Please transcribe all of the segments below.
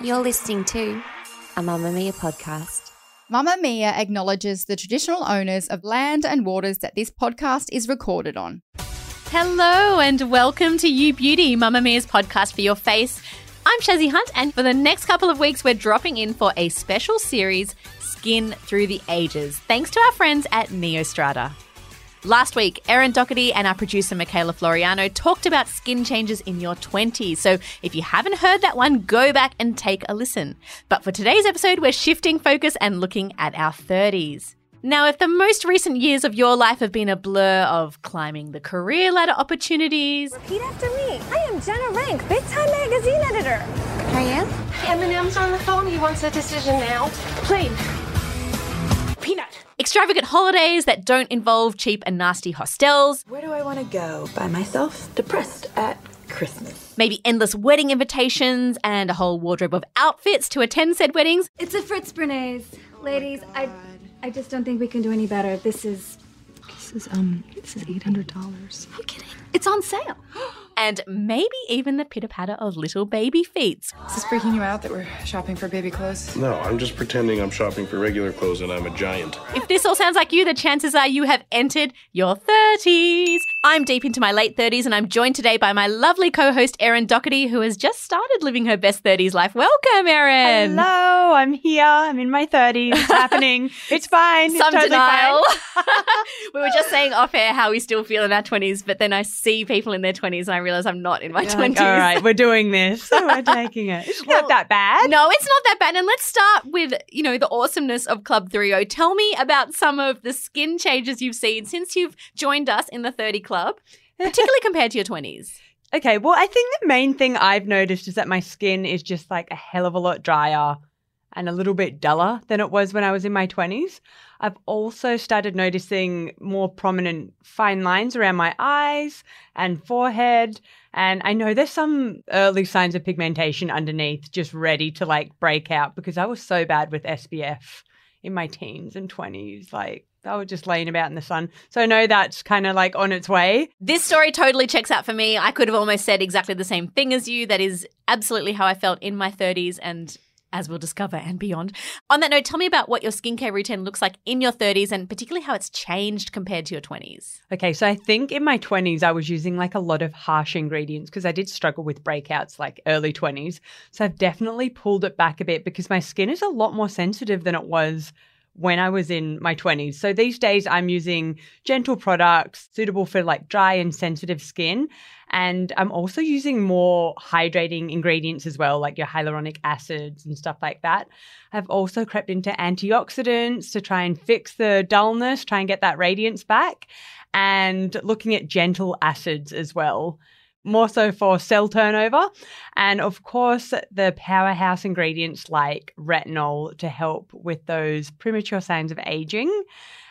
You're listening to a Mamamia podcast. Mamamia acknowledges the traditional owners of land and waters that this podcast is recorded on. Hello and welcome to You Beauty, Mamamia's podcast for your face. I'm Shazzy Hunt, and for the next couple of weeks, we're dropping in for a special series, Skin Through the Ages, thanks to our friends at Neostrata. Last week, Erin Doherty and our producer Michaela Floriano talked about skin changes in your 20s. So if you haven't heard that one, go back and take a listen. But for today's episode, we're shifting focus and looking at our 30s. Now, if the most recent years of your life have been a blur of climbing the career ladder opportunities, Repeat after me. I am Jenna Rink, Big Time Magazine editor. I am? Eminem's on the phone. He wants a decision now. Plain. Peanut. extravagant holidays that don't involve cheap and nasty hostels, Where do I want to go? By myself? Depressed at Christmas. maybe endless wedding invitations, and a whole wardrobe of outfits to attend said weddings, It's a Fritz Bernays. Ladies, I I just don't think we can do any better. This is This is um this is eight hundred dollars. I'm kidding. It's on sale. and maybe even the pitter patter of little baby feet. Is this freaking you out that we're shopping for baby clothes? No, I'm just pretending I'm shopping for regular clothes and I'm a giant. If this all sounds like you, the chances are you have entered your 30s. I'm deep into my late 30s and I'm joined today by my lovely co host, Erin Doherty, who has just started living her best 30s life. Welcome, Erin. Hello, I'm here. I'm in my 30s. It's happening. It's fine. It's Some totally denial. fine. we were just saying off air how we still feel in our 20s, but then I see people in their 20s and I realize I'm not in my You're 20s. like, All right, we're doing this. So we're taking it. It's not that bad. No, it's not that bad. And let's start with, you know, the awesomeness of Club 30. Tell me about some of the skin changes you've seen since you've joined us in the 30 Club, particularly compared to your 20s. Okay, well, I think the main thing I've noticed is that my skin is just like a hell of a lot drier and a little bit duller than it was when I was in my 20s. I've also started noticing more prominent fine lines around my eyes and forehead. And I know there's some early signs of pigmentation underneath, just ready to like break out because I was so bad with SPF in my teens and 20s. Like, I was just laying about in the sun. So I know that's kind of like on its way. This story totally checks out for me. I could have almost said exactly the same thing as you. That is absolutely how I felt in my 30s and as we'll discover and beyond. On that note, tell me about what your skincare routine looks like in your 30s and particularly how it's changed compared to your 20s. Okay, so I think in my 20s, I was using like a lot of harsh ingredients because I did struggle with breakouts like early 20s. So I've definitely pulled it back a bit because my skin is a lot more sensitive than it was when I was in my 20s. So these days, I'm using gentle products suitable for like dry and sensitive skin. And I'm also using more hydrating ingredients as well, like your hyaluronic acids and stuff like that. I've also crept into antioxidants to try and fix the dullness, try and get that radiance back, and looking at gentle acids as well. More so for cell turnover. And of course, the powerhouse ingredients like retinol to help with those premature signs of aging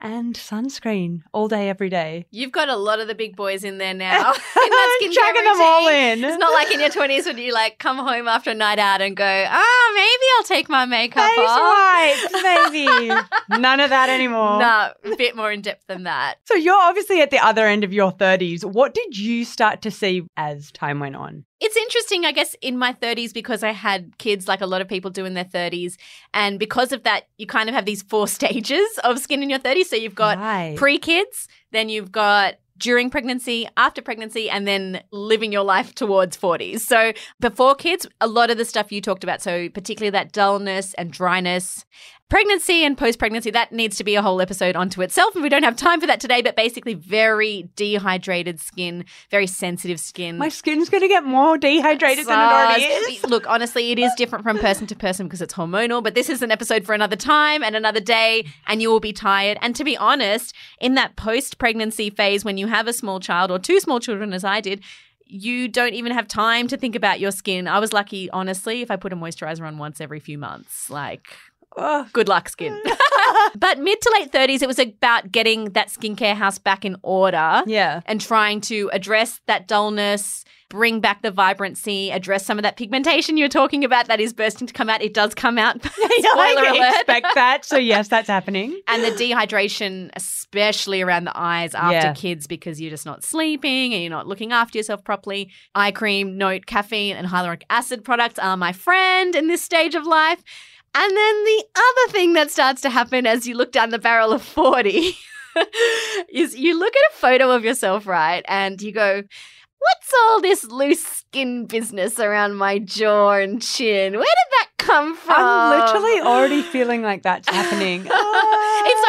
and sunscreen all day, every day. You've got a lot of the big boys in there now. in that Chugging them all in. It's not like in your 20s when you like come home after a night out and go, ah, maybe I'll take my makeup Face off. wipes, baby. None of that anymore. No, a bit more in depth than that. So you're obviously at the other end of your 30s. What did you start to see as time went on? It's interesting, I guess, in my 30s because I had kids like a lot of people do in their 30s. And because of that, you kind of have these four stages of skin in your 30s. So you've got Right. pre kids, then you've got during pregnancy, after pregnancy, and then living your life towards 40s. So before kids, a lot of the stuff you talked about, so particularly that dullness and dryness. Pregnancy and post pregnancy, that needs to be a whole episode onto itself. And we don't have time for that today, but basically, very dehydrated skin, very sensitive skin. My skin's going to get more dehydrated than it already is. Look, honestly, it is different from person to person because it's hormonal, but this is an episode for another time and another day, and you will be tired. And to be honest, in that post pregnancy phase, when you have a small child or two small children, as I did, you don't even have time to think about your skin. I was lucky, honestly, if I put a moisturizer on once every few months. Like, oh, good luck, skin. but mid to late 30s, it was about getting that skincare house back in order. Yeah. And trying to address that dullness, bring back the vibrancy, address some of that pigmentation you're talking about that is bursting to come out. It does come out. Spoiler I alert. expect that. So, yes, that's happening. And the dehydration, especially around the eyes after Yeah. kids, because you're just not sleeping and you're not looking after yourself properly. Eye cream, note, caffeine, and hyaluronic acid products are my friend in this stage of life. And then the other thing that starts to happen as you look down the barrel of 40 is you look at a photo of yourself, right? And you go, What's all this loose skin business around my jaw and chin? Where did that come from? I'm literally already feeling like that's happening. it's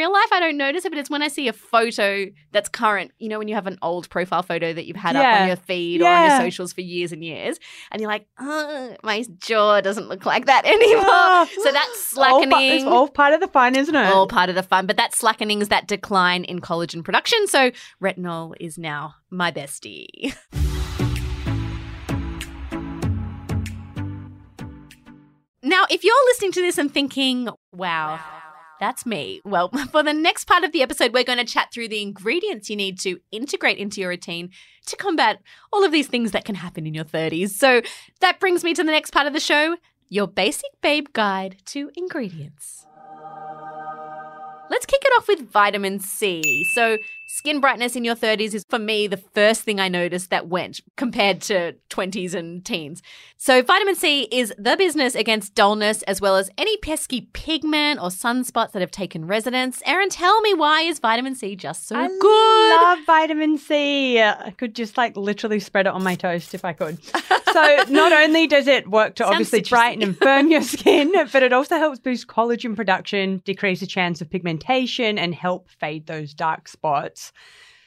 real life I don't notice it, but it's when I see a photo that's current. You know, when you have an old profile photo that you've had up on your feed or on your socials for years and years, and you're like, "Ugh, my jaw doesn't look like that anymore. Oh. so that's All, slackening. it's all part of the fun, isn't it? all part of the fun, but that slackening is that decline in collagen production. So retinol is now my bestie. Now, if you're listening to this and thinking, wow, that's me. Well, for the next part of the episode, we're going to chat through the ingredients you need to integrate into your routine to combat all of these things that can happen in your 30s. So that brings me to the next part of the show your basic babe guide to ingredients. Let's kick it off with vitamin C. So, skin brightness in your 30s is for me the first thing I noticed that went compared to 20s and teens. So, vitamin C is the business against dullness as well as any pesky pigment or sunspots that have taken residence. Erin, tell me why is vitamin C just so I good? I love vitamin C. I could just like literally spread it on my toast if I could. so not only does it work to Sounds obviously brighten and firm your skin, but it also helps boost collagen production, decrease the chance of pigmentation, and help fade those dark spots.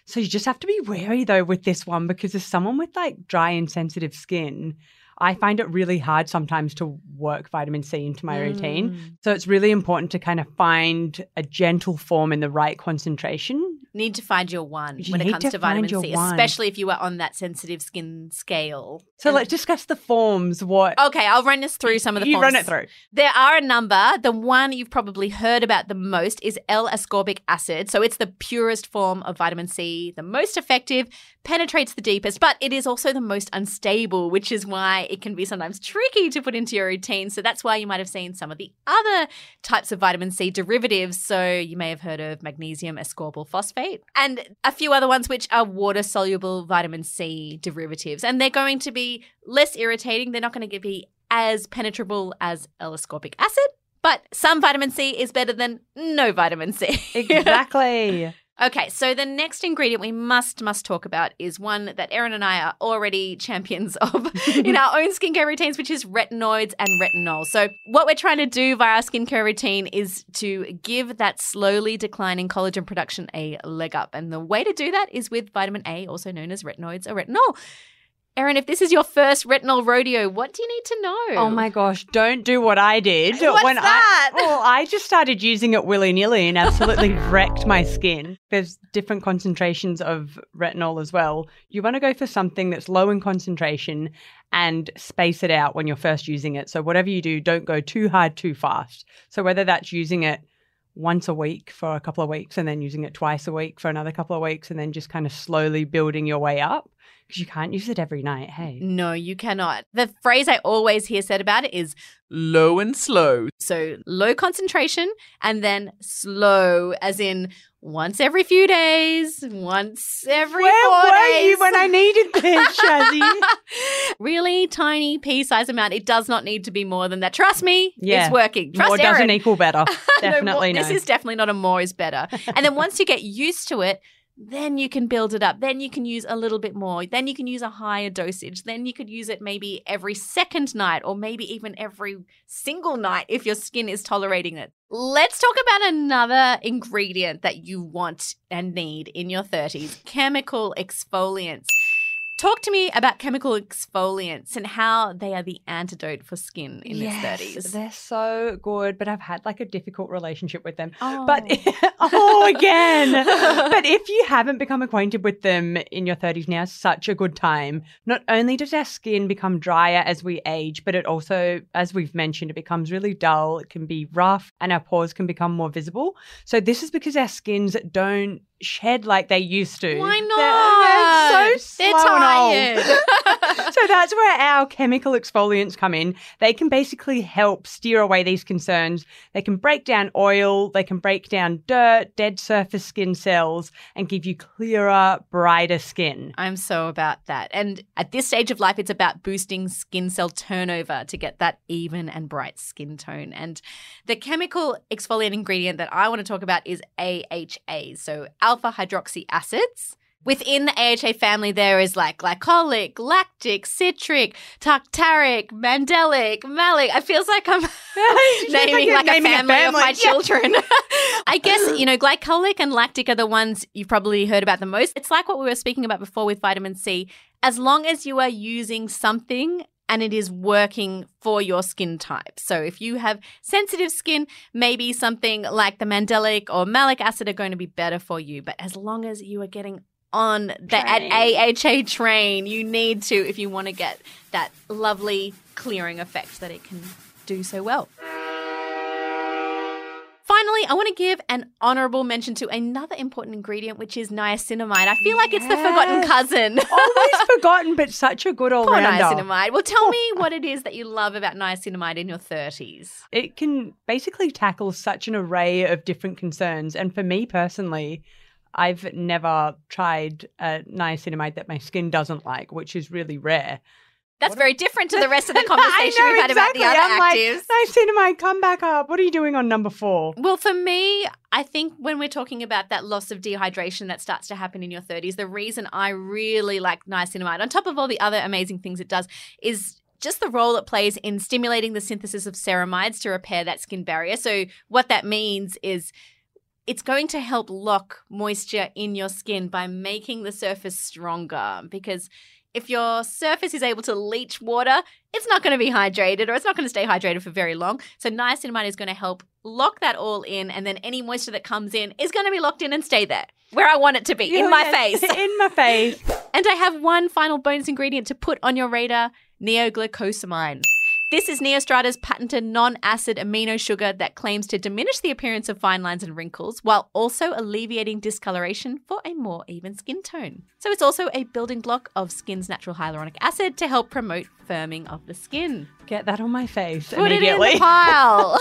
So you just have to be wary though with this one because as someone with like dry and sensitive skin, I find it really hard sometimes to work vitamin C into my routine. Mm. So it's really important to kind of find a gentle form in the right concentration. Need to find your one You when it comes to to, vitamin C, one. especially if you are on that sensitive skin scale. So And- let's discuss the forms. What Okay, I'll run us through some of the you forms. run it through. There are a number. The one you've probably heard about the most is L-ascorbic acid. So it's the purest form of vitamin C, the most effective, penetrates the deepest, but it is also the most unstable, which is why it can be sometimes tricky to put into your routine. So that's why you might have seen some of the other types of vitamin C derivatives. So you may have heard of magnesium ascorbyl phosphate and a few other ones which are water soluble vitamin C derivatives. And they're going to be less irritating. They're not going to be as penetrable as L-ascorbic acid. But some vitamin C is better than no vitamin C. Exactly. Okay, so the next ingredient we must must talk about is one that Erin and I are already champions of in our own skincare routines, which is retinoids and retinol. So what we're trying to do via our skincare routine is to give that slowly declining collagen production a leg up, and the way to do that is with vitamin A, also known as retinoids or retinol. Erin, if this is your first retinol rodeo, what do you need to know? Oh my gosh, don't do what I did. What's when that? I well, I just started using it willy-nilly and absolutely wrecked my skin. There's different concentrations of retinol as well. You want to go for something that's low in concentration and space it out when you're first using it. So whatever you do, don't go too hard too fast. So whether that's using it once a week for a couple of weeks and then using it twice a week for another couple of weeks and then just kind of slowly building your way up because you can't use it every night. Hey. No, you cannot. The phrase I always hear said about it is Low and slow. so low concentration and then slow, as in once every few days, once every Where four were days. you when I needed this, Shazzy? really tiny pea size amount. It does not need to be more than that. Trust me, Yeah. it's working. Trust More doesn't equal better. No, Definitely more- no. This is definitely not a more is better. and then once you get used to it, then you can build it up. Then you can use a little bit more. Then you can use a higher dosage. Then you could use it maybe every second night or maybe even every single night if your skin is tolerating it. Let's talk about another ingredient that you want and need in your 30s chemical exfoliants. Talk to me about chemical exfoliants and how they are the antidote for skin in Yes, its 30s. They're so good, but I've had like a difficult relationship with them. Oh. But oh, oh again. but if you haven't become acquainted with them in your 30s now, such a good time. Not only does our skin become drier as we age, but it also, as we've mentioned, it becomes really dull. It can be rough, and our pores can become more visible. So this is because our skins don't shed like they used to. Why They're- not? They're, so They're and old. tired. so that's where our chemical exfoliants come in. They can basically help steer away these concerns. They can break down oil, they can break down dirt, dead surface skin cells, and give you clearer, brighter skin. I'm so about that. And at this stage of life, it's about boosting skin cell turnover to get that even and bright skin tone. And the chemical exfoliant ingredient that I want to talk about is AHA, so alpha hydroxy acids. Within the AHA family, there is like glycolic, lactic, citric, tartaric, mandelic, malic. It feels like I'm naming you're like, naming a a family of my. Yeah. children. I guess, you know, glycolic and lactic are the ones you've probably heard about the most. It's like what we were speaking about before with vitamin C. As long as you are using something and it is working for your skin type. So if you have sensitive skin, maybe something like the mandelic or malic acid are going to be better for you. But as long as you are getting on the at AHA train, you need to if you want to get that lovely clearing effect that it can do so well. Finally, I want to give an honorable mention to another important ingredient, which is niacinamide. I feel like it's the forgotten Yes. cousin. Always forgotten, but such a good all rounder. niacinamide. Well, tell me what it is that you love about niacinamide in your 30s. It can basically tackle such an array of different concerns. And for me personally, I've never tried a niacinamide that my skin doesn't like, which is really rare. That's very different to the rest of the conversation know, we've had about the exactly. other I'm like, actives. niacinamide, come back up. What are you doing on number four? Well, for me, I think when we're talking about that loss of dehydration that starts to happen in your 30s, the reason I really like niacinamide, on top of all the other amazing things it does, is just the role it plays in stimulating the synthesis of ceramides to repair that skin barrier. So, what that means is it's going to help lock moisture in your skin by making the surface stronger because if your surface is able to leach water, it's not going to be hydrated or it's not going to stay hydrated for very long. So niacinamide is going to help lock that all in and then any moisture that comes in is going to be locked in and stay there where I want it to be in my Yes, face. in my face. And I have one final bonus ingredient to put on your radar neoglucosamine. This is Neostrata's patented non acid amino sugar that claims to diminish the appearance of fine lines and wrinkles while also alleviating discoloration for a more even skin tone. So it's also a building block of skin's natural hyaluronic acid to help promote firming of the skin. Get that on my face Put it in the pile.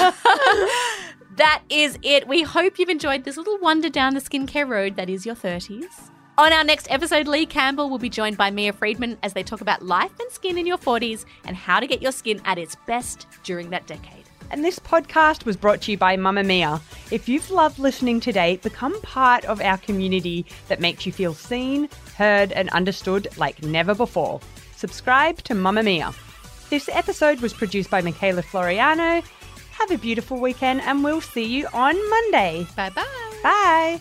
that is it. We hope you've enjoyed this little wander down the skincare road that is your 30s. On our next episode, Leigh Campbell will be joined by Mia Freedman as they talk about life and skin in your 40s and how to get your skin at its best during that decade. And this podcast was brought to you by Mamamia. If you've loved listening today, become part of our community that makes you feel seen, heard, and understood like never before. Subscribe to Mamamia. This episode was produced by Michaela Floriano. Have a beautiful weekend, and we'll see you on Monday. Bye bye. Bye.